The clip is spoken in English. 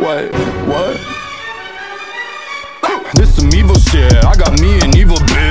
Wait, what? This some evil shit. I got me an evil bitch.